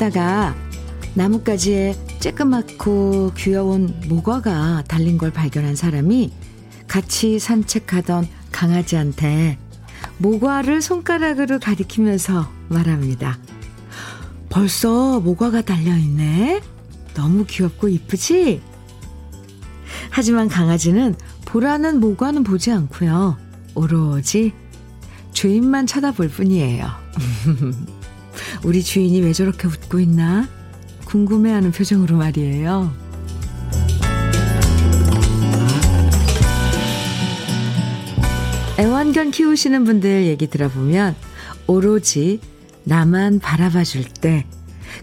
산책하다가 나뭇가지에 쬐끄맣고 귀여운 모과가 달린 걸 발견한 사람이 같이 산책하던 강아지한테 모과를 손가락으로 가리키면서 말합니다. 벌써 모과가 달려있네? 너무 귀엽고 이쁘지? 하지만 강아지는 보라는 모과는 보지 않고요. 오로지 주인만 쳐다볼 뿐이에요. 우리 주인이 왜 저렇게 웃고 있나? 궁금해하는 표정으로 말이에요. 애완견 키우시는 분들 얘기 들어보면 오로지 나만 바라봐 줄 때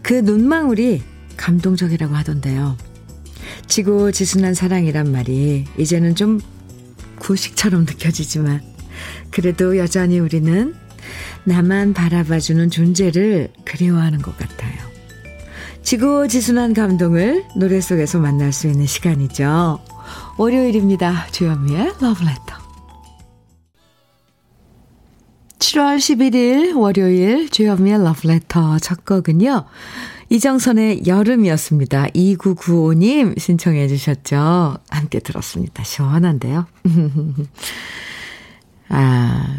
그 눈망울이 감동적이라고 하던데요. 지고 지순한 사랑이란 말이 이제는 좀 구식처럼 느껴지지만 그래도 여전히 우리는 나만 바라봐주는 존재를 그리워하는 것 같아요. 지고지순한 감동을 노래 속에서 만날 수 있는 시간이죠. 월요일입니다. 주현미의 러브레터. 7월 11일 월요일 주현미의 러브레터 첫 곡은요. 이정선의 여름이었습니다. 2995님 신청해 주셨죠. 함께 들었습니다. 시원한데요. 아,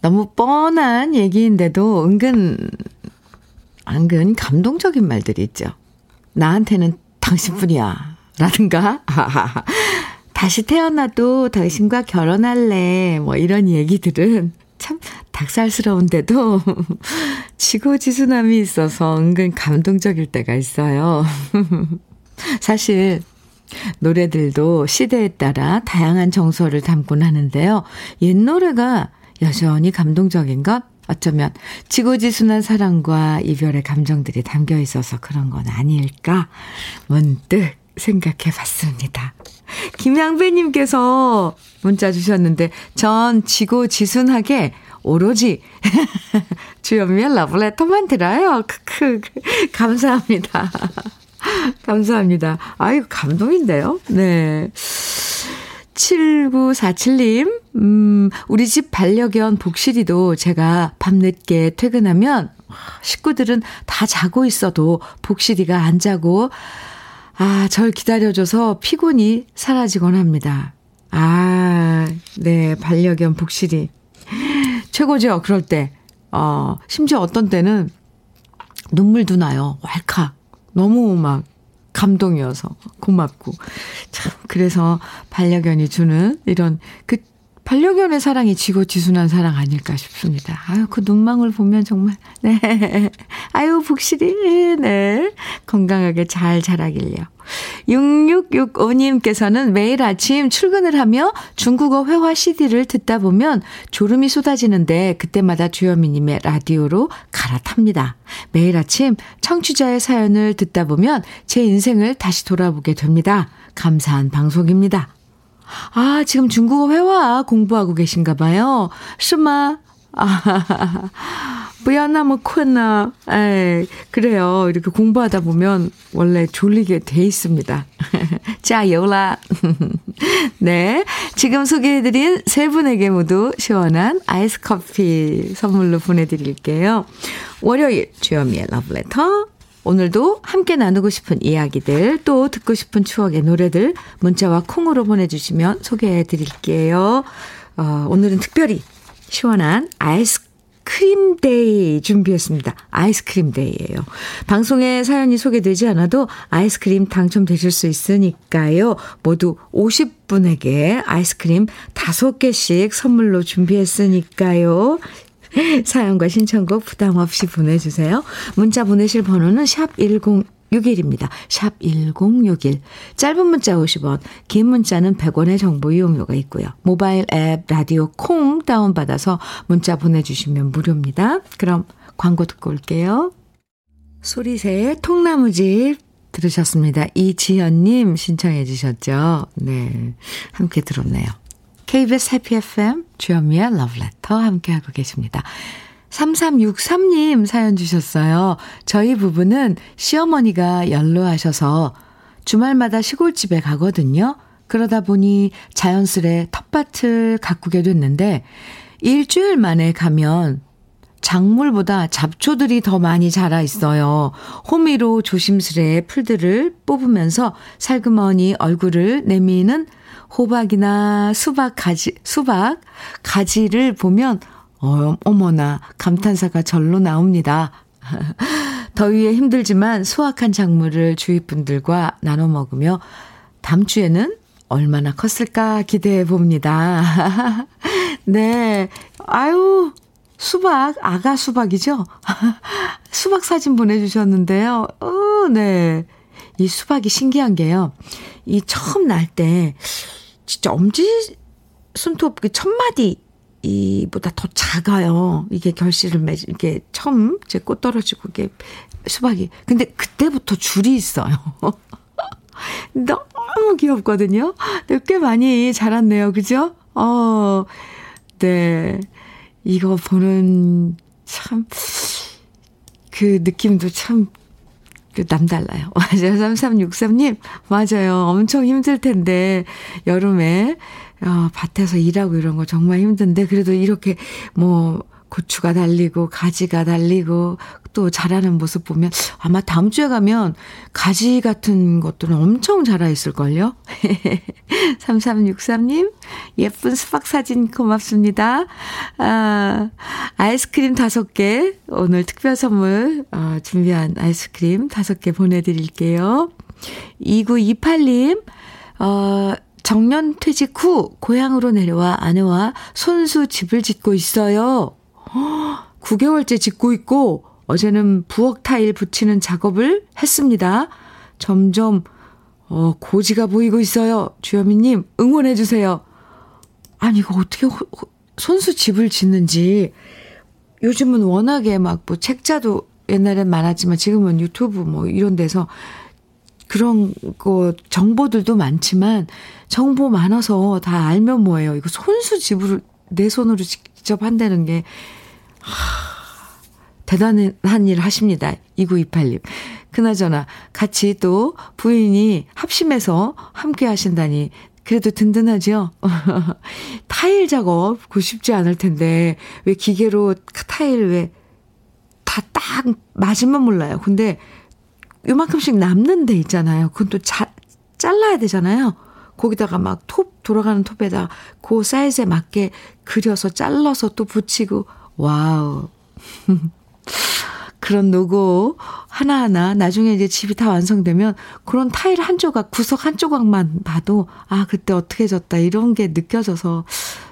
너무 뻔한 얘기인데도 은근, 은근 감동적인 말들이 있죠. 나한테는 당신뿐이야. 라든가, 다시 태어나도 당신과 결혼할래. 뭐 이런 얘기들은 참 닭살스러운데도 지고지순함이 있어서 은근 감동적일 때가 있어요. 사실 노래들도 시대에 따라 다양한 정서를 담곤 하는데요. 옛 노래가 여전히 감동적인 것? 어쩌면 지고지순한 사랑과 이별의 감정들이 담겨 있어서 그런 건 아닐까? 문득 생각해 봤습니다. 김양배님께서 문자 주셨는데, 전 지고지순하게 오로지 주현미의 러브레터만 들어요. 크크. 감사합니다. 감사합니다. 아유, 감동인데요. 네. 7947님, 음, 우리 집 반려견 복실이도 제가 밤늦게 퇴근하면 식구들은 다 자고 있어도 복실이가 안 자고, 아, 절 기다려줘서 피곤이 사라지곤 합니다. 아, 네, 반려견 복실이. 최고죠, 그럴 때. 어, 심지어 어떤 때는 눈물도 나요. 왈칵. 너무 막 감동이어서 고맙고. 참, 그래서 반려견이 주는 이런 그 반려견의 사랑이 지고 지순한 사랑 아닐까 싶습니다. 아유, 그 눈망울 보면 정말, 네. 아유, 북실이, 네. 건강하게 잘 자라길요. 6665님께서는 매일 아침 출근을 하며 중국어 회화 CD를 듣다 보면 졸음이 쏟아지는데 그때마다 주현미님의 라디오로 갈아탑니다. 매일 아침 청취자의 사연을 듣다 보면 제 인생을 다시 돌아보게 됩니다. 감사한 방송입니다. 아, 지금 중국어 회화 공부하고 계신가 봐요. 是吗? 아, 不要那么困啊. 에, 그래요. 이렇게 공부하다 보면 원래 졸리게 돼 있습니다. 자요라. 네. 지금 소개해드린 세 분에게 모두 시원한 아이스 커피 선물로 보내드릴게요. 월요일 주현미의 러브레터 오늘도 함께 나누고 싶은 이야기들, 또 듣고 싶은 추억의 노래들, 문자와 콩으로 보내주시면 소개해 드릴게요. 어, 오늘은 특별히 시원한 아이스크림 day 준비했습니다. 아이스크림 day예요. 방송에 사연이 소개되지 않아도 아이스크림 당첨되실 수 있으니까요. 모두 50분에게 아이스크림 5개씩 선물로 준비했으니까요. 사연과 신청곡 부담 없이 보내주세요. 문자 보내실 번호는 샵 1061입니다. 샵 1061. 짧은 문자 50원, 긴 문자는 100원의 정보 이용료가 있고요. 모바일 앱 라디오 콩 다운받아서 문자 보내주시면 무료입니다. 그럼 광고 듣고 올게요. 소리새의 통나무집 들으셨습니다. 이지연님 신청해 주셨죠? 네. 함께 들었네요. KBS 해피 FM 주현미의 러브레터 함께하고 계십니다. 3363님 사연 주셨어요. 저희 부부는 시어머니가 연로하셔서 주말마다 시골집에 가거든요. 그러다 보니 자연스레 텃밭을 가꾸게 됐는데 일주일 만에 가면 작물보다 잡초들이 더 많이 자라 있어요. 호미로 조심스레 풀들을 뽑으면서 살그머니 얼굴을 내미는 호박이나 수박 가지, 수박 가지를 보면 어, 어머나 감탄사가 절로 나옵니다. 더위에 힘들지만 수확한 작물을 주위 분들과 나눠 먹으며 다음 주에는 얼마나 컸을까 기대해 봅니다. 네. 아유, 수박, 아가 수박이죠? 수박 사진 보내주셨는데요. 어, 네. 이 수박이 신기한 게요. 이 처음 날 때, 진짜 엄지 손톱 그 첫마디 이보다 더 작아요. 이게 결실을 맺, 이게 처음 제 꽃 떨어지고 이게 수박이. 근데 그때부터 줄이 있어요. 너무 귀엽거든요. 꽤 많이 자랐네요. 그죠? 어, 네. 이거 보는 참, 그 느낌도 참, 그 남달라요. 맞아요. 3363님, 맞아요. 엄청 힘들 텐데, 여름에, 어, 밭에서 일하고 이런 거 정말 힘든데, 그래도 이렇게 뭐, 고추가 달리고, 가지가 달리고, 또 자라는 모습 보면 아마 다음 주에 가면 가지 같은 것들은 엄청 자라 있을걸요? 3363님, 예쁜 수박 사진 고맙습니다. 아, 아이스크림 다섯 개, 오늘 특별 선물, 어, 준비한 아이스크림 다섯 개 보내드릴게요. 2928님, 어, 정년 퇴직 후 고향으로 내려와 아내와 손수 집을 짓고 있어요. 9개월째 짓고 있고 어제는 부엌 타일 붙이는 작업을 했습니다. 점점 어, 고지가 보이고 있어요. 주현미님 응원해 주세요. 아니 이거 어떻게 호, 손수 집을 짓는지 요즘은 워낙에 막 뭐 책자도 옛날엔 많았지만 지금은 유튜브 뭐 이런 데서 그런 거 정보들도 많지만 정보 많아서 다 알면 뭐예요. 이거 손수 집을 내 손으로 직접 한다는 게 하, 대단한 일 하십니다. 2928님. 그나저나 같이 또 부인이 합심해서 함께 하신다니 그래도 든든하죠? 타일 작업 그 쉽지 않을 텐데 왜 기계로 타일 왜 다 딱 맞으면 몰라요. 근데 요만큼씩 남는 데 있잖아요. 그건 또 자, 잘라야 되잖아요. 거기다가 막 톱 돌아가는 톱에다 그 사이즈에 맞게 그려서 잘라서 또 붙이고 wow. 그런 노고 하나하나 나중에 이제 집이 다 완성되면 그런 타일 한 조각, 구석 한 조각만 봐도 아, 그때 어떻게 졌다 이런 게 느껴져서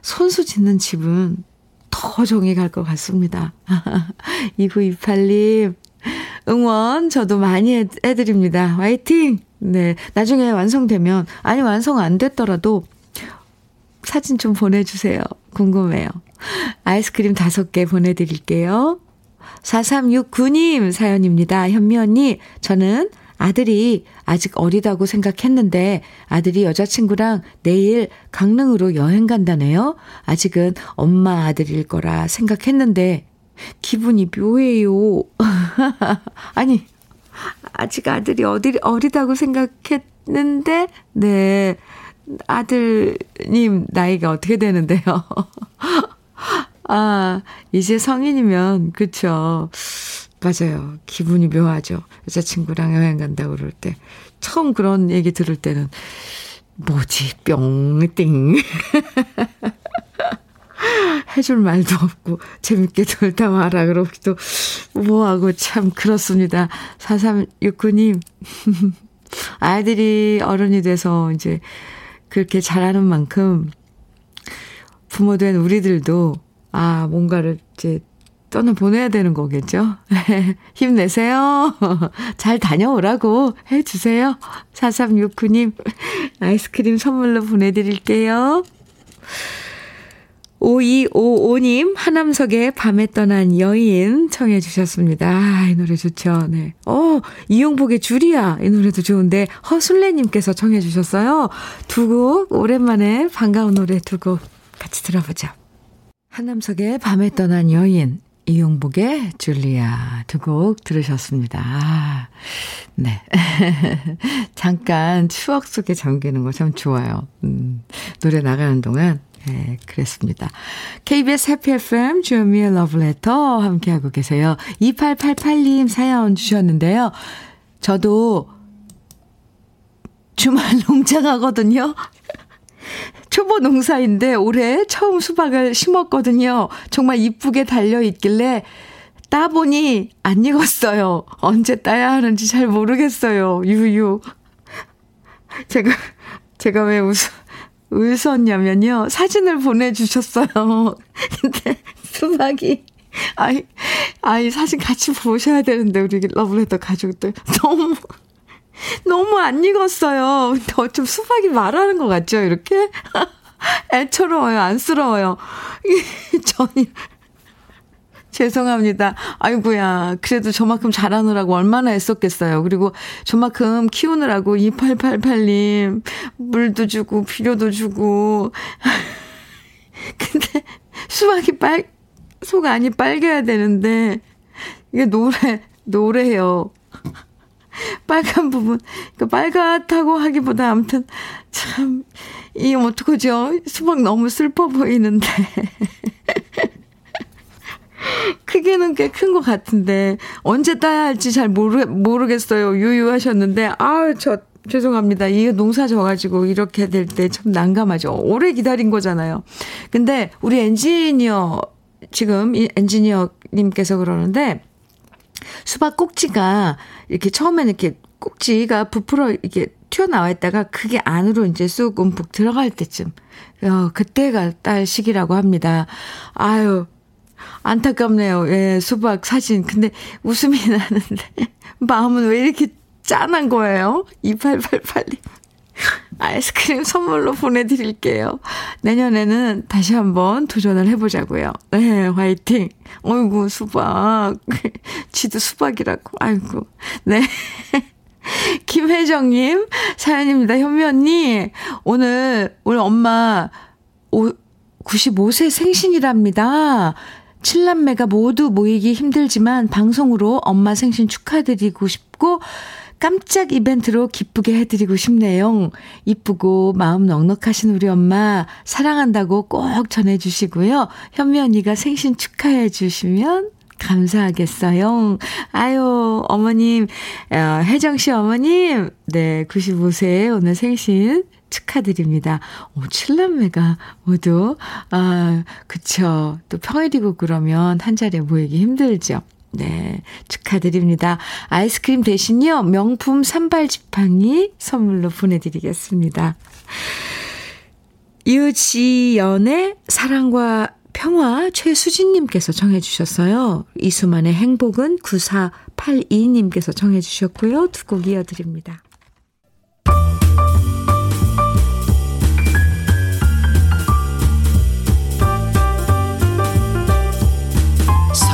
손수 짓는 집은 더 정이 갈 것 같습니다. 2928님, 응원 저도 많이 해, 해드립니다. 화이팅! 네. 나중에 완성되면, 아니, 완성 안 됐더라도 사진 좀 보내주세요. 궁금해요. 아이스크림 다섯 개 보내드릴게요. 4369님 사연입니다. 현미 언니, 저는 아들이 아직 어리다고 생각했는데 아들이 여자친구랑 내일 강릉으로 여행 간다네요. 아직은 엄마 아들일 거라 생각했는데 기분이 묘해요. 아니, 아직 아들이 어디, 어리다고 생각했는데, 네. 아들님 나이가 어떻게 되는데요? 아, 이제 성인이면, 그쵸. 맞아요. 기분이 묘하죠. 여자친구랑 여행 간다고 그럴 때. 처음 그런 얘기 들을 때는, 뭐지, 뿅, 띵. 해줄 말도 없고, 재밌게 놀다 와라, 그러기도 뭐하고 참 그렇습니다. 4369님. 아이들이 어른이 돼서 이제 그렇게 잘하는 만큼 부모 된 우리들도 아, 뭔가를 이제 떠나 보내야 되는 거겠죠? 힘내세요. 잘 다녀오라고 해주세요. 4369님, 아이스크림 선물로 보내드릴게요. 5255님, 하남석의 밤에 떠난 여인 청해 주셨습니다. 아, 이 노래 좋죠. 네. 어, 이용복의 줄이야. 이 노래도 좋은데, 허술래님께서 청해 주셨어요. 두 곡, 오랜만에 반가운 노래 두 곡 같이 들어보죠. 한남석의 밤에 떠난 여인, 이용복의 줄리아 두 곡 들으셨습니다. 아, 네. 잠깐 추억 속에 잠기는 거 참 좋아요. 음, 노래 나가는 동안 네, 그랬습니다. KBS 해피 FM 주현미의 러브레터 함께하고 계세요. 2888님 사연 주셨는데요. 저도 주말 농장하거든요. 초보 농사인데 올해 처음 수박을 심었거든요. 정말 이쁘게 달려 있길래 따보니 안 익었어요. 언제 따야 하는지 잘 모르겠어요. 유유. 제가, 제가 왜 웃, 웃었냐면요. 사진을 보내주셨어요. 근데 수박이, 아이, 아이, 사진 같이 보셔야 되는데, 우리 러블레터 가족들. 너무, 너무 안 익었어요. 더좀 수박이 말하는 것 같죠? 이렇게? 애처로워요. 안쓰러워요. 전이, 죄송합니다. 아이고야. 그래도 저만큼 잘하느라고 얼마나 애썼겠어요. 그리고 저만큼 키우느라고 2888님 물도 주고 비료도 주고. 근데 수박이 빨, 속 안이 빨개야 되는데 이게 노래, 노래요. 빨간 부분. 그 빨갛다고 하기보다 아무튼 참, 이 어떡하죠? 수박 너무 슬퍼 보이는데. 크기는 꽤 큰 것 같은데 언제 따야 할지 잘 모르 모르겠어요. 유유하셨는데 아저 죄송합니다. 이게 농사 져가지고 이렇게 될 때 참 난감하죠. 오래 기다린 거잖아요. 근데 우리 엔지니어 지금 이 엔지니어님께서 그러는데 수박 꼭지가 이렇게 처음에는 이렇게 꼭지가 부풀어 이렇게 튀어나와 있다가 그게 안으로 이제 쑥 움푹 들어갈 때쯤 어, 그때가 딸 시기라고 합니다. 아유 안타깝네요. 예, 수박 사진. 근데 웃음이 나는데 마음은 왜 이렇게 짠한 거예요? 2888님. 아이스크림 선물로 보내드릴게요. 내년에는 다시 한번 도전을 해보자고요. 네, 화이팅. 어이구, 수박. 지도 수박이라고. 아이고. 네. 김혜정님, 사연입니다. 현미 언니, 오늘, 오늘 엄마, 오, 95세 생신이랍니다. 칠남매가 모두 모이기 힘들지만 방송으로 엄마 생신 축하드리고 싶고 깜짝 이벤트로 기쁘게 해드리고 싶네요. 이쁘고 마음 넉넉하신 우리 엄마 사랑한다고 꼭 전해주시고요. 현미 언니가 생신 축하해 주시면 감사하겠어요. 아유, 어머님, 어, 혜정씨 어머님, 네, 95세 오늘 생신 축하드립니다. 오, 칠남매가 모두, 아, 그쵸. 또 평일이고 그러면 한 자리에 모이기 힘들죠. 네, 축하드립니다. 아이스크림 대신요, 명품 산발 지팡이 선물로 보내드리겠습니다. 유지연의 사랑과 평화 최수진님께서 정해주셨어요. 이수만의 행복은 9482님께서 정해주셨고요. 두 곡 이어드립니다.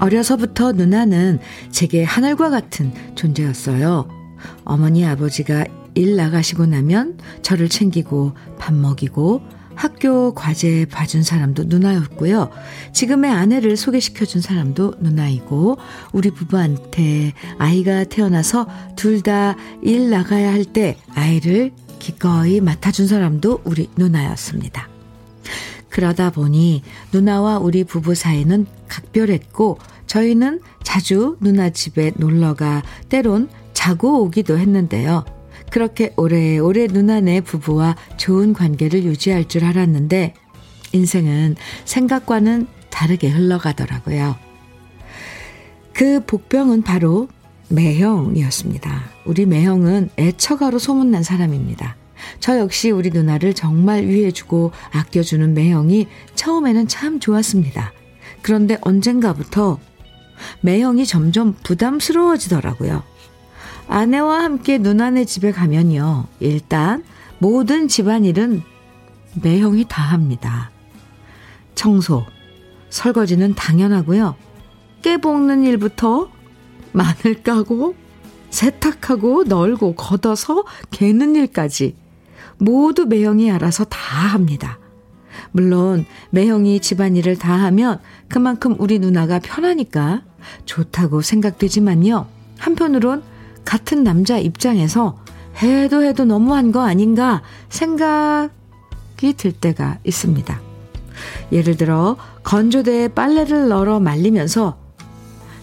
어려서부터 누나는 제게 하늘과 같은 존재였어요. 어머니 아버지가 일 나가시고 나면 저를 챙기고 밥 먹이고 학교 과제 봐준 사람도 누나였고요. 지금의 아내를 소개시켜준 사람도 누나이고, 우리 부부한테 아이가 태어나서 둘 다 일 나가야 할 때 아이를 기꺼이 맡아준 사람도 우리 누나였습니다. 그러다 보니 누나와 우리 부부 사이는 각별했고 저희는 자주 누나 집에 놀러가 때론 자고 오기도 했는데요. 그렇게 오래오래 누나네 부부와 좋은 관계를 유지할 줄 알았는데 인생은 생각과는 다르게 흘러가더라고요. 그 복병은 바로 매형이었습니다. 우리 매형은 애처가로 소문난 사람입니다. 저 역시 우리 누나를 정말 위해주고 아껴주는 매형이 처음에는 참 좋았습니다. 그런데 언젠가부터 매형이 점점 부담스러워지더라고요. 아내와 함께 누나네 집에 가면요. 일단 모든 집안일은 매형이 다 합니다. 청소, 설거지는 당연하고요. 깨 볶는 일부터 마늘 까고 세탁하고 널고 걷어서 개는 일까지 모두 매형이 알아서 다 합니다. 물론 매형이 집안일을 다 하면 그만큼 우리 누나가 편하니까 좋다고 생각되지만요. 한편으론 같은 남자 입장에서 해도 해도 너무한 거 아닌가 생각이 들 때가 있습니다. 예를 들어 건조대에 빨래를 널어 말리면서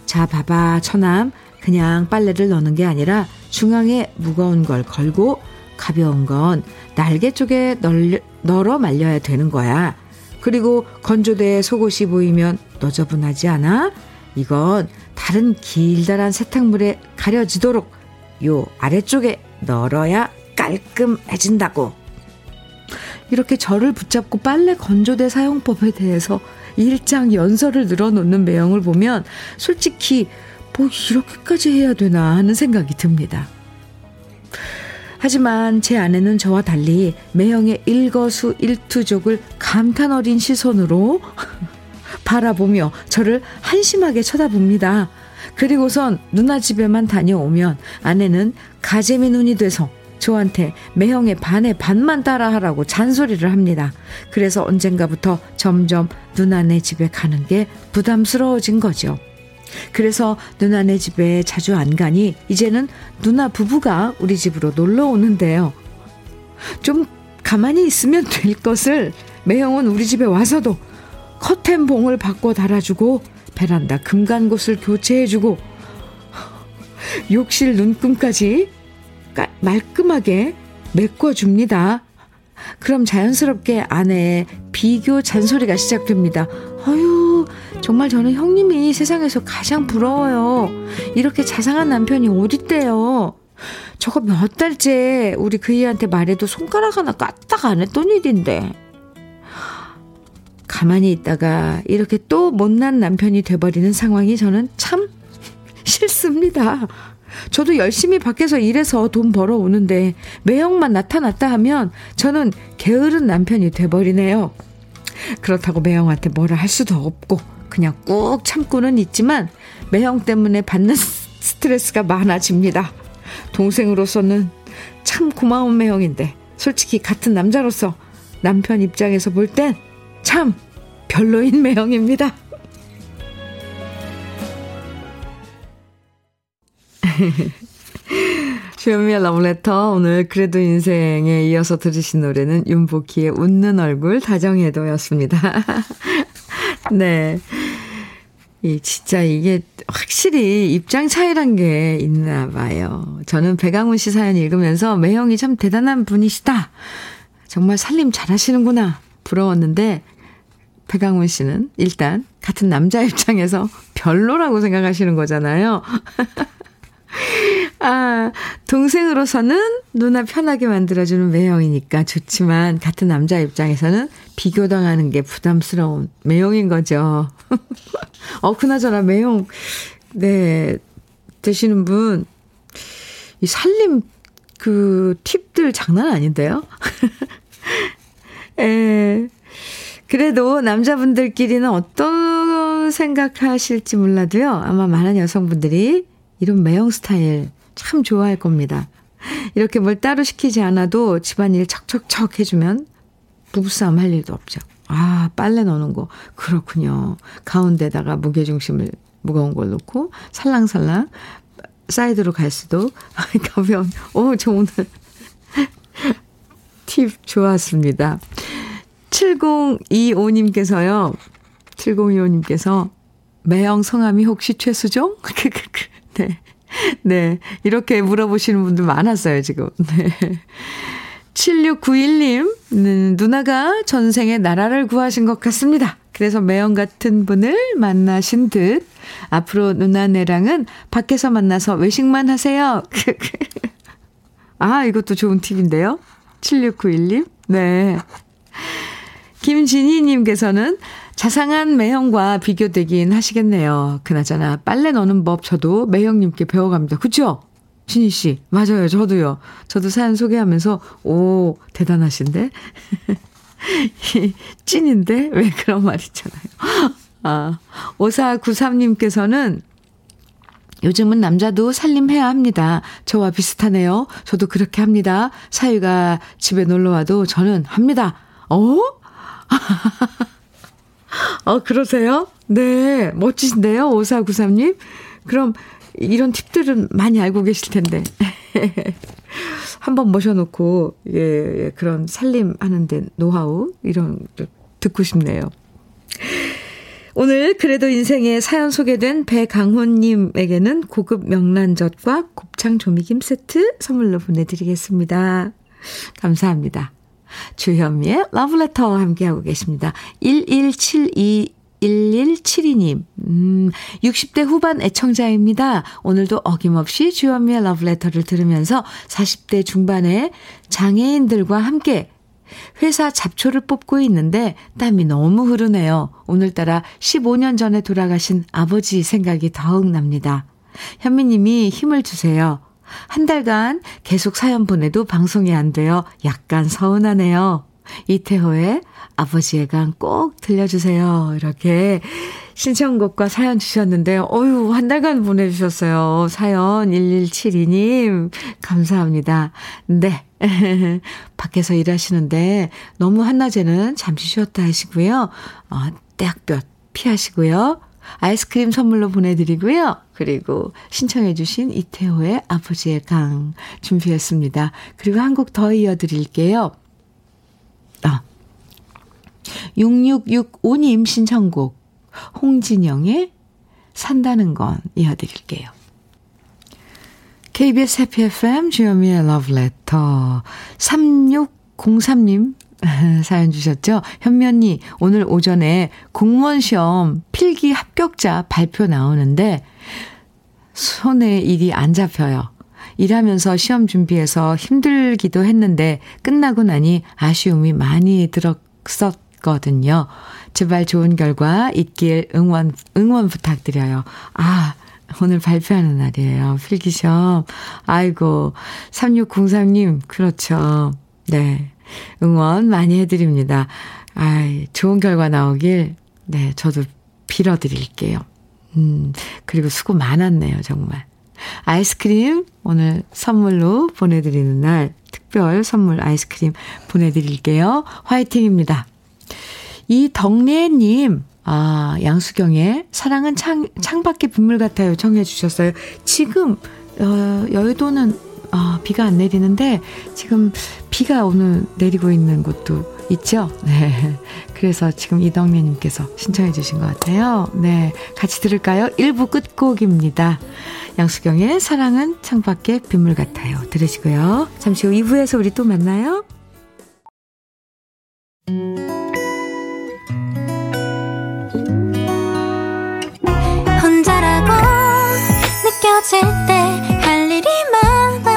자 봐봐 처남 그냥 빨래를 넣는 게 아니라 중앙에 무거운 걸 걸고 가벼운 건 날개 쪽에 널, 널어 말려야 되는 거야. 그리고 건조대에 속옷이 보이면 너저분하지 않아? 이건 다른 길다란 세탁물에 가려지도록 요 아래쪽에 널어야 깔끔해진다고. 이렇게 저를 붙잡고 빨래 건조대 사용법에 대해서 일장 연설을 늘어놓는 매형을 보면 솔직히 뭐 이렇게까지 해야 되나 하는 생각이 듭니다. 하지만 제 아내는 저와 달리 매형의 일거수 일투족을 감탄 어린 시선으로 바라보며 저를 한심하게 쳐다봅니다. 그리고선 누나 집에만 다녀오면 아내는 가재미 눈이 돼서 저한테 매형의 반에 반만 따라하라고 잔소리를 합니다. 그래서 언젠가부터 점점 누나네 집에 가는 게 부담스러워진 거죠. 그래서 누나네 집에 자주 안 가니 이제는 누나 부부가 우리 집으로 놀러 오는데요. 좀 가만히 있으면 될 것을 매형은 우리 집에 와서도 커튼 봉을 바꿔 달아주고 베란다 금간곳을 교체해주고 욕실 눈금까지 말끔하게 메꿔줍니다. 그럼 자연스럽게 아내의 비교 잔소리가 시작됩니다. 아유, 정말 저는 형님이 세상에서 가장 부러워요. 이렇게 자상한 남편이 어딨대요. 저거 몇 달째 우리 그이한테 말해도 손가락 하나 까딱 안 했던 일인데. 가만히 있다가 이렇게 또 못난 남편이 돼버리는 상황이 저는 참 싫습니다. 저도 열심히 밖에서 일해서 돈 벌어오는데 매형만 나타났다 하면 저는 게으른 남편이 돼버리네요. 그렇다고 매형한테 뭐라 할 수도 없고 그냥 꾹 참고는 있지만 매형 때문에 받는 스트레스가 많아집니다. 동생으로서는 참 고마운 매형인데 솔직히 같은 남자로서 남편 입장에서 볼 땐 참 별로인 매형입니다. 주현미의 러브레터 오늘 그래도 인생에 이어서 들으신 노래는 윤복희의 웃는 얼굴 다정해도였습니다. 네. 이 진짜 이게 확실히 입장 차이란 게 있나 봐요. 저는 배강훈 씨 사연 읽으면서 매형이 참 대단한 분이시다. 정말 살림 잘하시는구나. 부러웠는데 배강훈 씨는 일단 같은 남자 입장에서 별로라고 생각하시는 거잖아요. 아, 동생으로서는 누나 편하게 만들어주는 매형이니까 좋지만, 같은 남자 입장에서는 비교당하는 게 부담스러운 매형인 거죠. 어, 그나저나 매형, 네, 되시는 분, 이 살림 그 팁들 장난 아닌데요? 에, 그래도 남자분들끼리는 어떤 생각하실지 몰라도요, 아마 많은 여성분들이 이런 매형 스타일 참 좋아할 겁니다. 이렇게 뭘 따로 시키지 않아도 집안일 척척척 해주면 부부싸움 할 일도 없죠. 아, 빨래 넣는 거. 그렇군요. 가운데다가 무게중심을 무거운 걸 놓고 살랑살랑 사이드로 갈 수도 가벼운. 오, 저 오늘 팁 좋았습니다. 7025님께서요. 7025님께서 매형 성함이 혹시 최수종? 네. 네. 이렇게 물어보시는 분들 많았어요, 지금. 네. 7691님, 음, 누나가 전생에 나라를 구하신 것 같습니다. 그래서 매형 같은 분을 만나신 듯, 앞으로 누나네랑은 밖에서 만나서 외식만 하세요. 아, 이것도 좋은 팁인데요. 7691님, 네. 김진희님께서는 자상한 매형과 비교되긴 하시겠네요. 그나저나 빨래 넣는 법 저도 매형님께 배워갑니다. 그죠? 진희 씨. 맞아요. 저도요. 저도 사연 소개하면서, 오, 대단하신데? 찐인데? 왜 그런 말 있잖아요. 아, 5493님께서는 요즘은 남자도 살림해야 합니다. 저와 비슷하네요. 저도 그렇게 합니다. 사위가 집에 놀러 와도 저는 합니다. 어? 어, 그러세요? 네, 멋지신데요, 5493님? 그럼 이런 팁들은 많이 알고 계실 텐데. 한번 모셔놓고, 예, 예, 그런 살림하는데 노하우, 이런, 듣고 싶네요. 오늘 그래도 인생에 사연 소개된 배강훈님에게는 고급 명란젓과 곱창 조미김 세트 선물로 보내드리겠습니다. 감사합니다. 주현미의 러브레터 함께하고 계십니다. 1172 1172님, 음, 60대 후반 애청자입니다. 오늘도 어김없이 주현미의 러브레터를 들으면서 40대 중반의 장애인들과 함께 회사 잡초를 뽑고 있는데 땀이 너무 흐르네요. 오늘따라 15년 전에 돌아가신 아버지 생각이 더욱 납니다. 현미님이 힘을 주세요. 한 달간 계속 사연 보내도 방송이 안 돼요. 약간 서운하네요. 이태호의 아버지의 강 꼭 들려주세요. 이렇게 신청곡과 사연 주셨는데, 어유 한 달간 보내주셨어요. 사연 1172님, 감사합니다. 네. 밖에서 일하시는데, 너무 한낮에는 잠시 쉬었다 하시고요. 어, 떼약볕 피하시고요. 아이스크림 선물로 보내드리고요. 그리고 신청해주신 이태호의 아버지의 강 준비했습니다. 그리고 한 곡 더 이어드릴게요. 아. 6665님 신청곡. 홍진영의 산다는 건 이어드릴게요. KBS 해피 FM 주현미의 러브레터 3603님 사연 주셨죠? 현면이 오늘 오전에 공무원 시험 필기 합격자 발표 나오는데 손에 일이 안 잡혀요. 일하면서 시험 준비해서 힘들기도 했는데 끝나고 나니 아쉬움이 많이 들었었거든요. 제발 좋은 결과 있길 응원, 응원 부탁드려요. 아, 오늘 발표하는 날이에요. 필기 시험. 아이고, 3603님, 그렇죠. 네. 응원 많이 해드립니다. 아이, 좋은 결과 나오길, 네, 저도 빌어드릴게요. 음, 그리고 수고 많았네요, 정말. 아이스크림 오늘 선물로 보내드리는 날 특별 선물 아이스크림 보내드릴게요. 화이팅입니다. 이덕래님, 아, 양수경의 사랑은 창, 창밖에 빗물 같아요. 청해 주셨어요. 지금, 어, 여의도는, 아, 비가 안 내리는데, 지금 비가 오늘 내리고 있는 곳도 있죠? 네. 그래서 지금 이덕래 님께서 신청해 주신 것 같아요. 네. 같이 들을까요? 1부 끝곡입니다. 양수경의 사랑은 창밖에 빗물 같아요. 들으시고요. 잠시 후 2부에서 우리 또 만나요. 혼자라고 느껴질 때 할 일이 많아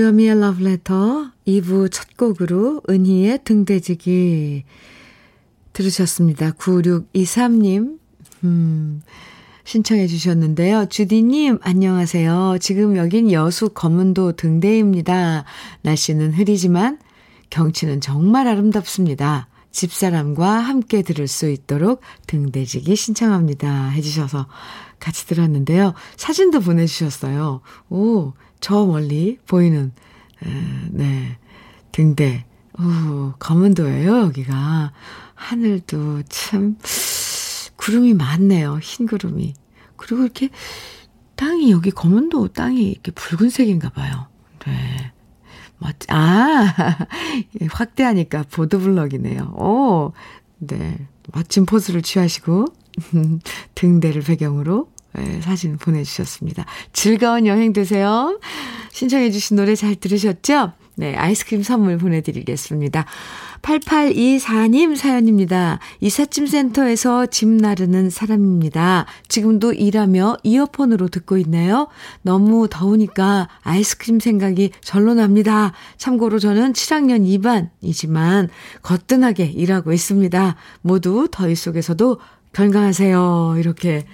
Love Letter 2부 첫 곡으로 은희의 등대지기 들으셨습니다. 9623님, 음, 신청해 주셨는데요. 주디님, 안녕하세요. 지금 여긴 여수 검은도 등대입니다. 날씨는 흐리지만 경치는 정말 아름답습니다. 집사람과 함께 들을 수 있도록 등대지기 신청합니다. 해주셔서 같이 들었는데요. 사진도 보내주셨어요. 오, 저 멀리 보이는, 에, 네, 등대. 오, 검은도예요, 여기가. 하늘도 참, 구름이 많네요. 흰 구름이. 그리고 이렇게 땅이, 여기 검은도 땅이 이렇게 붉은색인가 봐요. 네. 멋, 아, 확대하니까 보도블럭이네요. 오, 네. 멋진 포즈를 취하시고 등대를 배경으로 네, 사진 보내주셨습니다. 즐거운 여행 되세요. 신청해주신 노래 잘 들으셨죠? 네, 아이스크림 선물 보내드리겠습니다. 8824님 사연입니다. 이삿짐 센터에서 짐 나르는 사람입니다. 지금도 일하며 이어폰으로 듣고 있네요. 너무 더우니까 아이스크림 생각이 절로 납니다. 참고로 저는 7학년 2반이지만 거뜬하게 일하고 있습니다. 모두 더위 속에서도 건강하세요. 이렇게.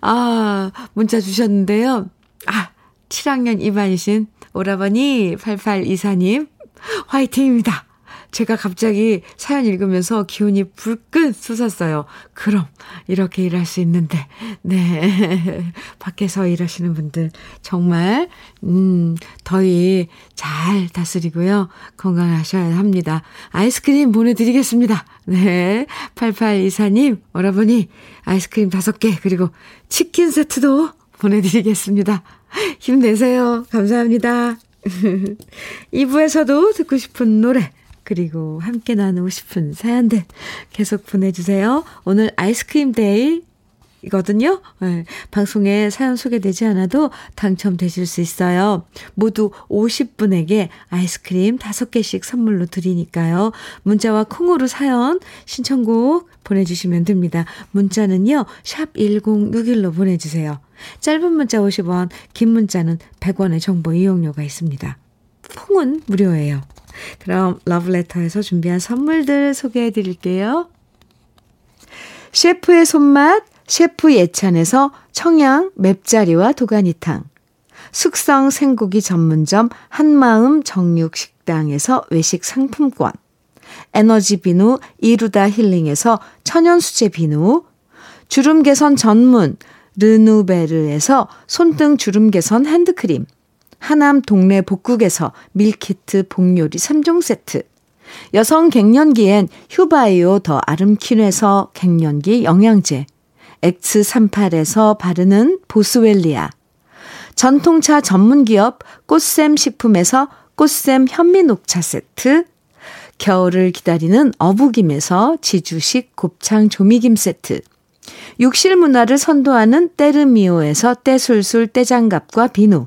아, 문자 주셨는데요. 아, 7학년 2반이신 오라버니 8824님, 화이팅입니다. 제가 갑자기 사연 읽으면서 기운이 불끈 솟았어요. 그럼 이렇게 일할 수 있는데, 네. 밖에서 일하시는 분들 정말, 음, 더위 잘 다스리고요. 건강하셔야 합니다. 아이스크림 보내 드리겠습니다. 네. 8824님, 오라버니, 아이스크림 5개, 그리고 치킨 세트도 보내 드리겠습니다. 힘내세요. 감사합니다. 2부에서도 듣고 싶은 노래, 그리고 함께 나누고 싶은 사연들 계속 보내주세요. 오늘 아이스크림 day 이거든요. 네, 방송에 사연 소개되지 않아도 당첨되실 수 있어요. 모두 50분에게 아이스크림 5개씩 선물로 드리니까요. 문자와 콩으로 사연 신청곡 보내주시면 됩니다. 문자는요. 샵 1061로 보내주세요. 짧은 문자 50원, 긴 문자는 100원의 정보 이용료가 있습니다. 콩은 무료예요. 그럼 러브레터에서 준비한 선물들 소개해 드릴게요. 셰프의 손맛, 셰프 예찬에서 청양 맵자리와 도가니탕. 숙성 생고기 전문점 한마음 정육식당에서 외식 상품권. 에너지 비누 이루다 힐링에서 천연수제 비누. 주름 개선 전문 르누베르에서 손등 주름 개선 핸드크림. 하남 동네 복국에서 밀키트 복요리 3종 세트. 여성 갱년기엔 휴바이오 더 아름퀸에서 갱년기 영양제. X38에서 바르는 보스웰리아. 전통차 전문기업 꽃샘 식품에서 꽃샘 현미녹차 세트. 겨울을 기다리는 어부김에서 지주식 곱창 조미김 세트. 욕실 문화를 선도하는 때르미오에서 때술술 때장갑과 비누.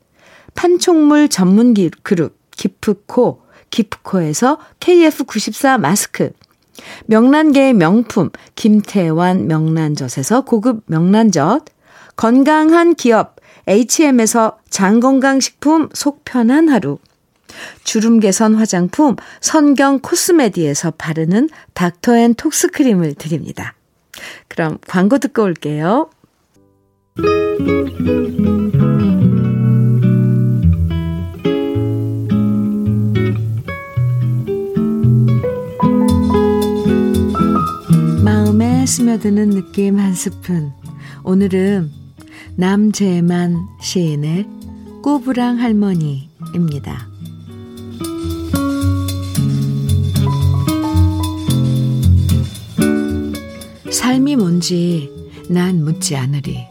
판촉물 전문 그룹 기프코, 기프코에서 KF94 마스크. 명란계의 명품 김태환 명란젓에서 고급 명란젓. 건강한 기업 HM에서 장건강식품 속 편한 하루. 주름 개선 화장품 선경 코스메디에서 바르는 닥터앤 톡스크림을 드립니다. 그럼 광고 듣고 올게요. 마음에 스며드는 느낌 한 스푼. 오늘은 남재만 시인의 꼬부랑 할머니입니다. 삶이 뭔지 난 묻지 않으리.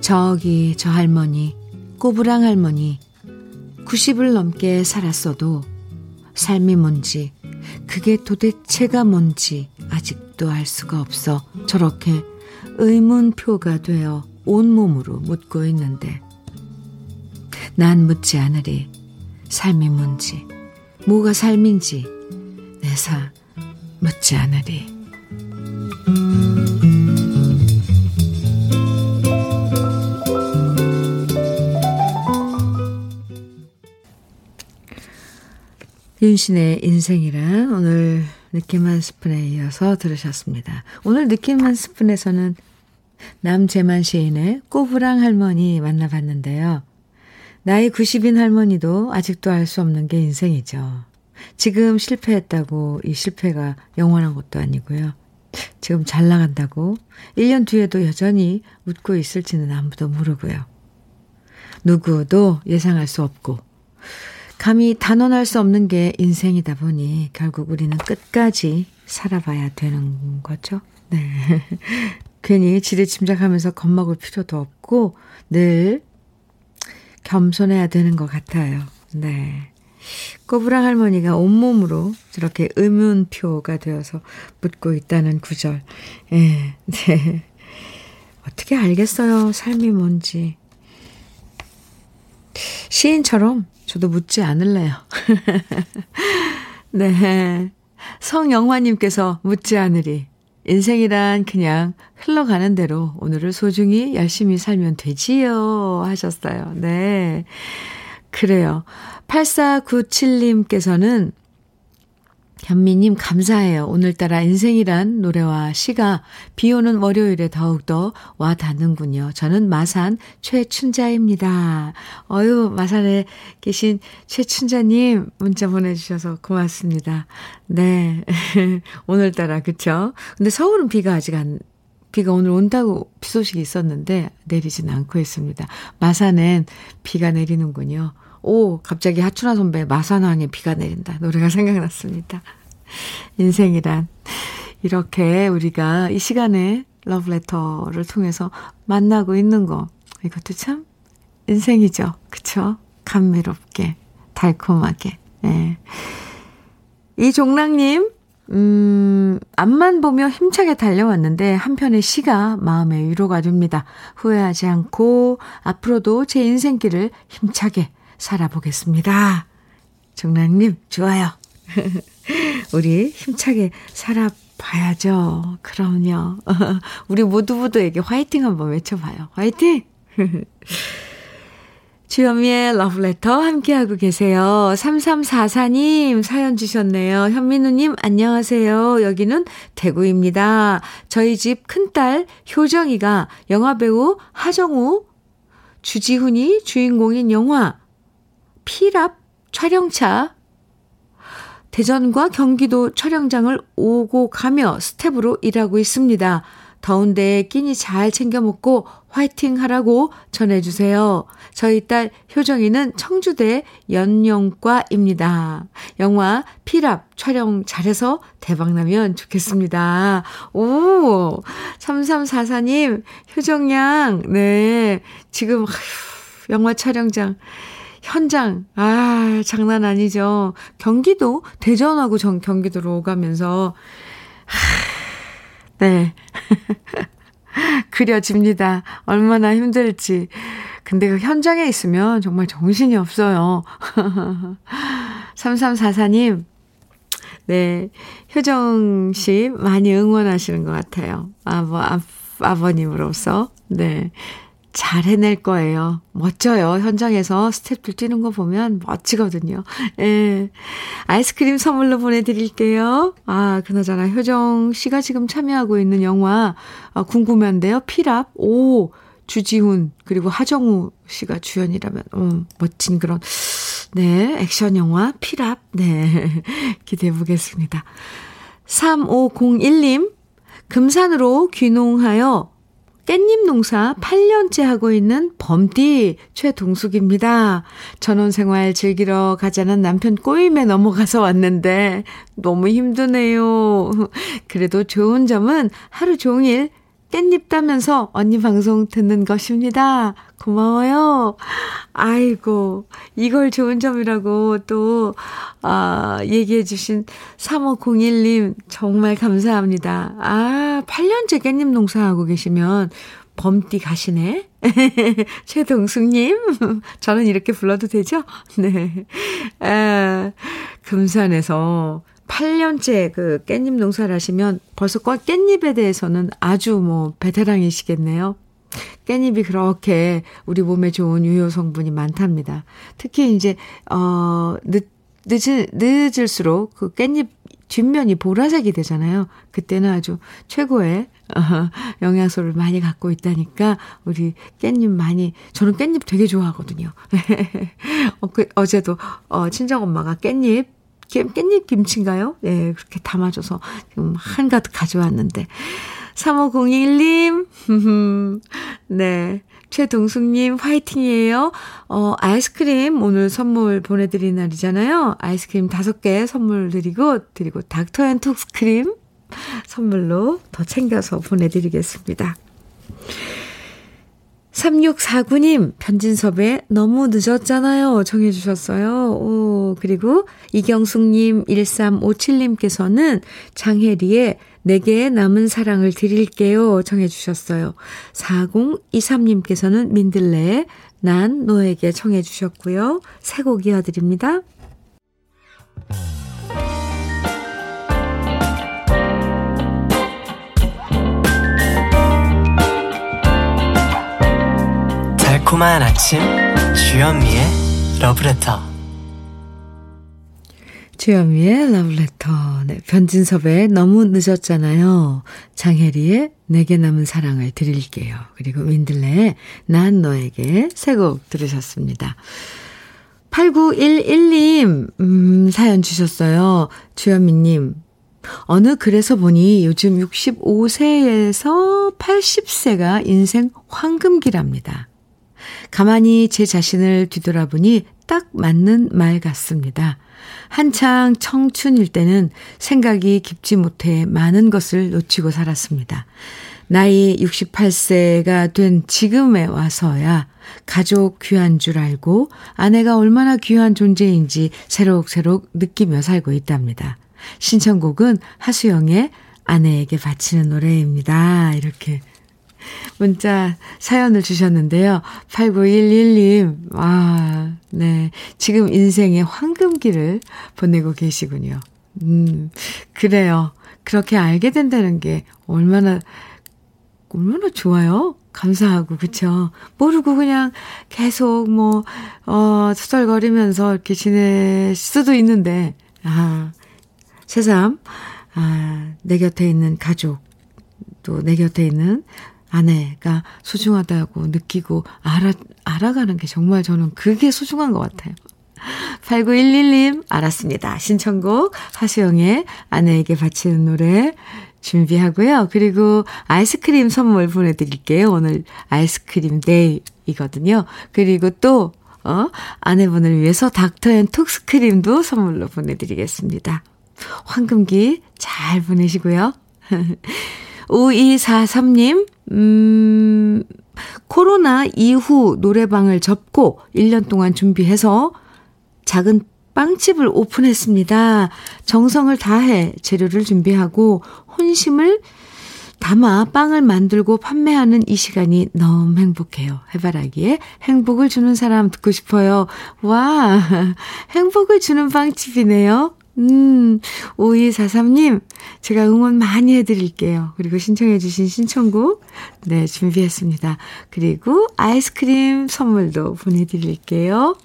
저기 저 할머니, 꼬부랑 할머니, 90을 넘게 살았어도 삶이 뭔지, 그게 도대체가 뭔지 아직 도 알 수가 없어 저렇게 의문표가 되어 온몸으로 묻고 있는데. 난 묻지 않으리. 삶이 뭔지, 뭐가 삶인지, 내사 묻지 않으리. 윤신의 인생이란 오늘 느낌 한 스푼에 이어서 들으셨습니다. 오늘 느낌 한 스푼에서는 남재만 시인의 꼬부랑 할머니 만나봤는데요. 나이 90인 할머니도 아직도 알 수 없는 게 인생이죠. 지금 실패했다고 이 실패가 영원한 것도 아니고요. 지금 잘 나간다고 1년 뒤에도 여전히 웃고 있을지는 아무도 모르고요. 누구도 예상할 수 없고 감히 단언할 수 없는 게 인생이다 보니 결국 우리는 끝까지 살아봐야 되는 거죠. 네. 괜히 지레 짐작하면서 겁먹을 필요도 없고 늘 겸손해야 되는 것 같아요. 네. 꼬부랑 할머니가 온몸으로 저렇게 의문표가 되어서 묻고 있다는 구절. 예, 네. 어떻게 알겠어요, 삶이 뭔지. 시인처럼 저도 묻지 않을래요. 네. 성영화님께서 묻지 않으리. 인생이란 그냥 흘러가는 대로 오늘을 소중히 열심히 살면 되지요. 하셨어요. 네. 그래요. 8497님께서는 현미님 감사해요. 오늘따라 인생이란 노래와 시가 비 오는 월요일에 더욱더 와 닿는군요. 저는 마산 최춘자입니다. 어유 마산에 계신 최춘자님 문자 보내주셔서 고맙습니다. 네. 오늘따라 그쵸? 근데 서울은 비가 아직 안 비가 오늘 온다고 비 소식이 있었는데 내리진 않고 있습니다. 마산엔 비가 내리는군요. 오, 갑자기 하춘아 선배 마산항에 비가 내린다. 노래가 생각났습니다. 인생이란 이렇게 우리가 이 시간에 러브레터를 통해서 만나고 있는 거 이것도 참 인생이죠. 그쵸? 감미롭게 달콤하게. 예. 이종랑님 음, 앞만 보며 힘차게 달려왔는데 한편의 시가 마음의 위로가 됩니다. 후회하지 않고 앞으로도 제 인생길을 힘차게 살아보겠습니다. 정랑님, 좋아요. 우리 힘차게 살아봐야죠. 그럼요. 우리 모두 모두에게 화이팅 한번 외쳐봐요. 화이팅! 주현미의 러브레터 함께하고 계세요. 3344님 사연 주셨네요. 현민우님 안녕하세요. 여기는 대구입니다. 저희 집 큰딸 효정이가 영화배우 하정우, 주지훈이 주인공인 영화 피랍 촬영차 대전과 경기도 촬영장을 오고 가며 스텝으로 일하고 있습니다. 더운데 끼니 잘 챙겨 먹고 화이팅 하라고 전해주세요. 저희 딸 효정이는 청주대 연영과입니다. 영화 피랍 촬영 잘해서 대박나면 좋겠습니다. 오, 3344님, 효정양, 네. 지금, 영화 촬영장. 현장, 아, 장난 아니죠. 경기도, 대전하고 전 경기도로 오가면서, 하, 네. 그려집니다. 얼마나 힘들지. 근데 그 현장에 있으면 정말 정신이 없어요. 3344님, 네. 효정 씨 많이 응원하시는 것 같아요. 아버, 아, 아버님으로서. 네. 잘 해낼 거예요. 멋져요. 현장에서 스텝들 뛰는 거 보면 멋지거든요. 예. 아이스크림 선물로 보내드릴게요. 아, 그나저나 효정 씨가 지금 참여하고 있는 영화, 아, 궁금한데요. 피랍. 오, 주지훈, 그리고 하정우 씨가 주연이라면, 음, 멋진 그런, 네, 액션 영화, 피랍. 네. 기대해 보겠습니다. 3501님, 금산으로 귀농하여 깻잎 농사 8년째 하고 있는 범디 최동숙입니다. 전원생활 즐기러 가자는 남편 꼬임에 넘어가서 왔는데 너무 힘드네요. 그래도 좋은 점은 하루 종일 깻잎 따면서 언니 방송 듣는 것입니다. 고마워요. 아이고, 이걸 좋은 점이라고 또, 아, 얘기해주신 3501님, 정말 감사합니다. 아, 8년째 깻잎 농사하고 계시면, 범띠 가시네? 최동숙님, 저는 이렇게 불러도 되죠? 네. 아, 금산에서 8년째 그 깻잎 농사를 하시면 벌써 깻잎에 대해서는 아주 뭐 베테랑이시겠네요. 깻잎이 그렇게 우리 몸에 좋은 유효 성분이 많답니다. 특히 이제 어 늦, 늦을 늦을수록 그 깻잎 뒷면이 보라색이 되잖아요. 그때는 아주 최고의 어, 영양소를 많이 갖고 있다니까 우리 깻잎 많이 저는 깻잎 되게 좋아하거든요. 어, 그, 어제도 어 친정 엄마가 깻잎 깻잎 김치인가요? 예, 그렇게 담아줘서 지금 한가득 가져왔는데. 3501님, 네. 최동숙님, 화이팅이에요. 어, 아이스크림 오늘 선물 보내드린 날이잖아요. 아이스크림 다섯 개 선물 드리고, 드리고 닥터 앤 톡스 크림 선물로 더 챙겨서 보내드리겠습니다. 3649님, 변진섭의 너무 늦었잖아요. 청해주셨어요. 오, 그리고 이경숙님, 1357님께서는 장혜리의 내게 남은 사랑을 드릴게요. 정해주셨어요. 4023님께서는 민들레의 난 너에게 청해주셨고요. 새 곡 이어드립니다. 달콤한 아침 주현미의 러브레터. 주현미의 러브레터. 네, 변진섭의 너무 늦었잖아요. 장혜리의 내게 남은 사랑을 드릴게요. 그리고 윈들레의 난 너에게 세 곡 들으셨습니다. 8911님 음, 사연 주셨어요. 주현미님 어느 글에서 보니 요즘 65세에서 80세가 인생 황금기랍니다. 가만히 제 자신을 뒤돌아보니 딱 맞는 말 같습니다. 한창 청춘일 때는 생각이 깊지 못해 많은 것을 놓치고 살았습니다. 나이 68세가 된 지금에 와서야 가족 귀한 줄 알고 아내가 얼마나 귀한 존재인지 새록새록 느끼며 살고 있답니다. 신청곡은 하수영의 아내에게 바치는 노래입니다. 이렇게 문자 사연을 주셨는데요. 8911님, 아, 네. 지금 인생의 황금기를 보내고 계시군요. 음, 그래요. 그렇게 알게 된다는 게 얼마나, 얼마나 좋아요? 감사하고, 그쵸? 모르고 그냥 계속 뭐, 어, 투덜거리면서 이렇게 지낼 수도 있는데, 아, 새삼, 아, 내 곁에 있는 가족, 또 내 곁에 있는 아내가 소중하다고 느끼고 알아, 알아가는 게 정말 저는 그게 소중한 것 같아요. 8911님, 알았습니다. 신청곡, 하수영의 아내에게 바치는 노래 준비하고요. 그리고 아이스크림 선물 보내드릴게요. 오늘 아이스크림 day이거든요. 그리고 또, 어, 아내분을 위해서 닥터 앤 톡스 크림도 선물로 보내드리겠습니다. 황금기 잘 보내시고요. 5243님, 음, 코로나 이후 노래방을 접고 1년 동안 준비해서 작은 빵집을 오픈했습니다. 정성을 다해 재료를 준비하고 혼심을 담아 빵을 만들고 판매하는 이 시간이 너무 행복해요. 해바라기에 행복을 주는 사람 듣고 싶어요. 와, 행복을 주는 빵집이네요. 음, 5243님, 제가 응원 많이 해드릴게요. 그리고 신청해주신 신청곡, 네, 준비했습니다. 그리고 아이스크림 선물도 보내드릴게요.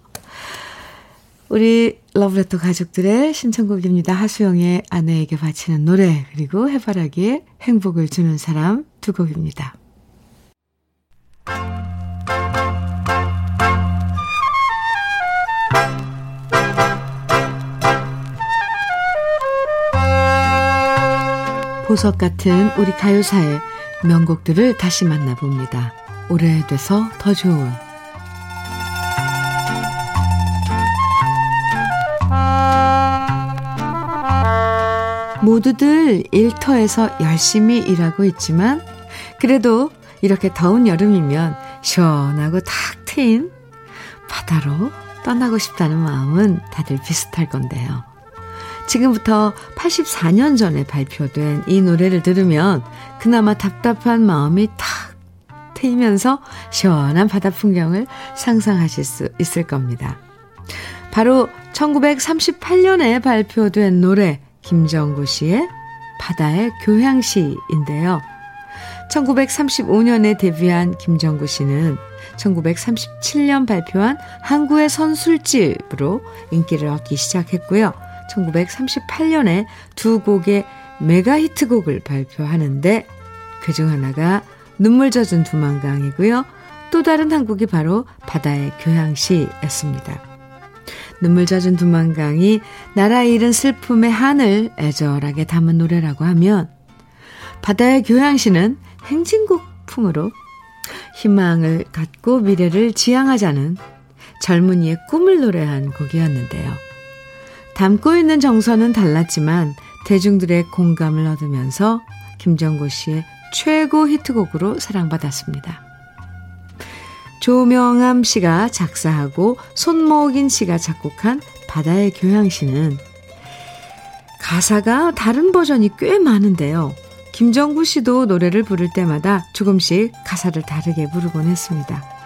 우리 러브레터 가족들의 신청곡입니다. 하수영의 아내에게 바치는 노래, 그리고 해바라기의 행복을 주는 사람 두 곡입니다. 보석 같은 우리 가요사의 명곡들을 다시 만나봅니다. 오래돼서 더 좋은 모두들 일터에서 열심히 일하고 있지만 그래도 이렇게 더운 여름이면 시원하고 탁 트인 바다로 떠나고 싶다는 마음은 다들 비슷할 건데요. 지금부터 84년 전에 발표된 이 노래를 들으면 그나마 답답한 마음이 탁 트이면서 시원한 바다 풍경을 상상하실 수 있을 겁니다. 바로 1938년에 발표된 노래 김정구 씨의 바다의 교향시인데요. 1935년에 데뷔한 김정구 씨는 1937년 발표한 항구의 선술집으로 인기를 얻기 시작했고요. 1938년에 두 곡의 메가 히트곡을 발표하는데 그중 하나가 눈물 젖은 두만강이고요. 또 다른 한 곡이 바로 바다의 교향시였습니다. 눈물 젖은 두만강이 나라 잃은 슬픔의 한을 애절하게 담은 노래라고 하면 바다의 교양시는 행진곡풍으로 희망을 갖고 미래를 지향하자는 젊은이의 꿈을 노래한 곡이었는데요. 담고 있는 정서는 달랐지만 대중들의 공감을 얻으면서 김정구 씨의 최고 히트곡으로 사랑받았습니다. 조명암 씨가 작사하고 손목인 씨가 작곡한 바다의 교향시는 가사가 다른 버전이 꽤 많은데요. 김정구 씨도 노래를 부를 때마다 조금씩 가사를 다르게 부르곤 했습니다.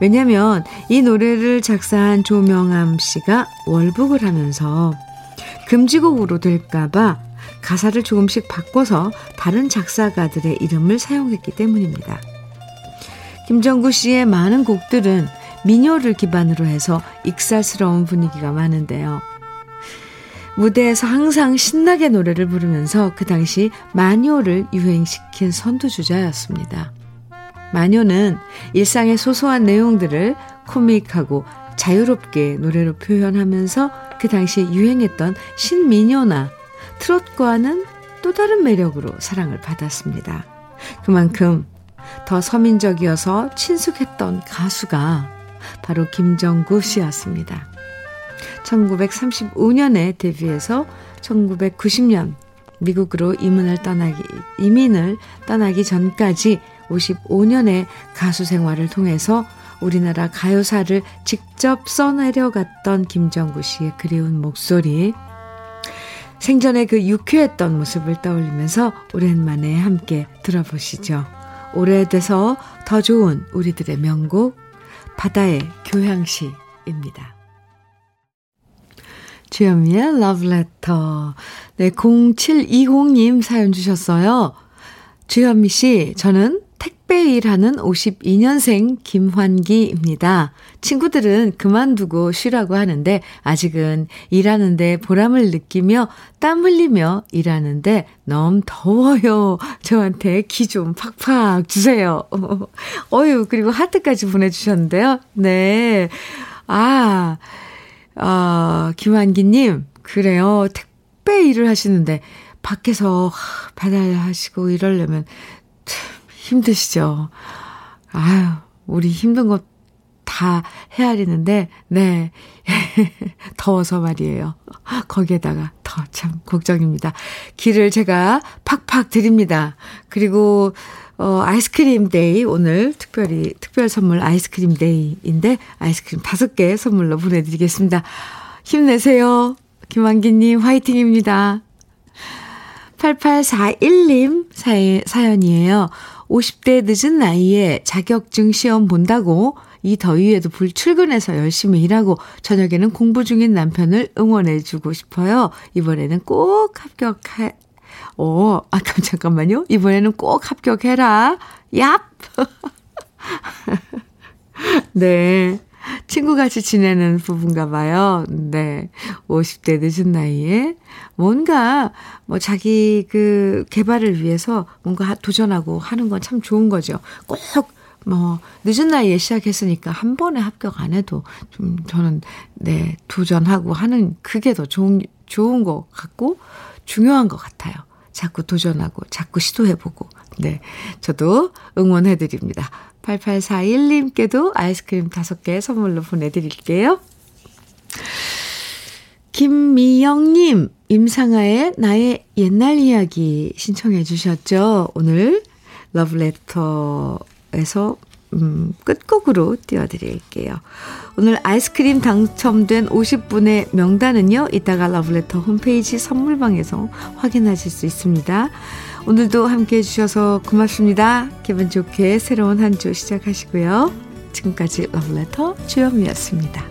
왜냐면 이 노래를 작사한 조명암 씨가 월북을 하면서 금지곡으로 될까봐 가사를 조금씩 바꿔서 다른 작사가들의 이름을 사용했기 때문입니다. 김정구 씨의 많은 곡들은 민요를 기반으로 해서 익살스러운 분위기가 많은데요. 무대에서 항상 신나게 노래를 부르면서 그 당시 마녀를 유행시킨 선두주자였습니다. 마녀는 일상의 소소한 내용들을 코믹하고 자유롭게 노래로 표현하면서 그 당시에 유행했던 신민요나 트롯과는 또 다른 매력으로 사랑을 받았습니다. 그만큼 더 서민적이어서 친숙했던 가수가 바로 김정구 씨였습니다. 1935년에 데뷔해서 1990년 미국으로 이민을 떠나기, 이민을 떠나기 전까지 55년의 가수 생활을 통해서 우리나라 가요사를 직접 써내려갔던 김정구 씨의 그리운 목소리, 생전에 그 유쾌했던 모습을 떠올리면서 오랜만에 함께 들어보시죠. 오래돼서 더 좋은 우리들의 명곡 바다의 교향시입니다. 주현미의 러브레터. 네, 0720님 사연 주셨어요. 주현미 씨, 저는 택배 일하는 52년생 김환기입니다. 친구들은 그만두고 쉬라고 하는데 아직은 일하는데 보람을 느끼며 땀 흘리며 일하는데 너무 더워요. 저한테 기 좀 팍팍 주세요. 어유 그리고 하트까지 보내주셨는데요. 네. 아, 어, 김환기님, 그래요. 택배 일을 하시는데 밖에서 받아야 하시고 이러려면 힘드시죠? 아유, 우리 힘든 것 다 헤아리는데, 네. 더워서 말이에요. 거기에다가 더 참 걱정입니다. 기를 제가 팍팍 드립니다. 그리고, 어, 아이스크림 day, 오늘 특별히, 특별 선물 아이스크림 day인데, 아이스크림 다섯 개 선물로 보내드리겠습니다. 힘내세요. 김환기님, 화이팅입니다. 8841님 사연이에요. 50대 늦은 나이에 자격증 시험 본다고 이 더위에도 불 출근해서 열심히 일하고 저녁에는 공부 중인 남편을 응원해주고 싶어요. 이번에는 꼭 합격해. 어, 아, 잠깐만요. 이번에는 꼭 합격해라. 얍! 네. 친구같이 지내는 부부인가 봐요. 네. 50대 늦은 나이에 뭔가 뭐 자기 그 개발을 위해서 뭔가 도전하고 하는 건 참 좋은 거죠. 꼭 뭐 늦은 나이에 시작했으니까 한 번에 합격 안 해도 좀 저는 네, 도전하고 하는 그게 더 좋은 좋은 것 같고 중요한 것 같아요. 자꾸 도전하고 자꾸 시도해보고 네. 저도 응원해드립니다. 8841님께도 아이스크림 5개 선물로 보내드릴게요. 김미영님, 임상아의 나의 옛날 이야기 신청해 주셨죠? 오늘 러브레터에서 음, 끝곡으로 띄워드릴게요. 오늘 아이스크림 당첨된 50분의 명단은요, 이따가 러브레터 홈페이지 선물방에서 확인하실 수 있습니다. 오늘도 함께 해주셔서 고맙습니다. 기분 좋게 새로운 한 주 시작하시고요. 지금까지 러브레터 주현미였습니다.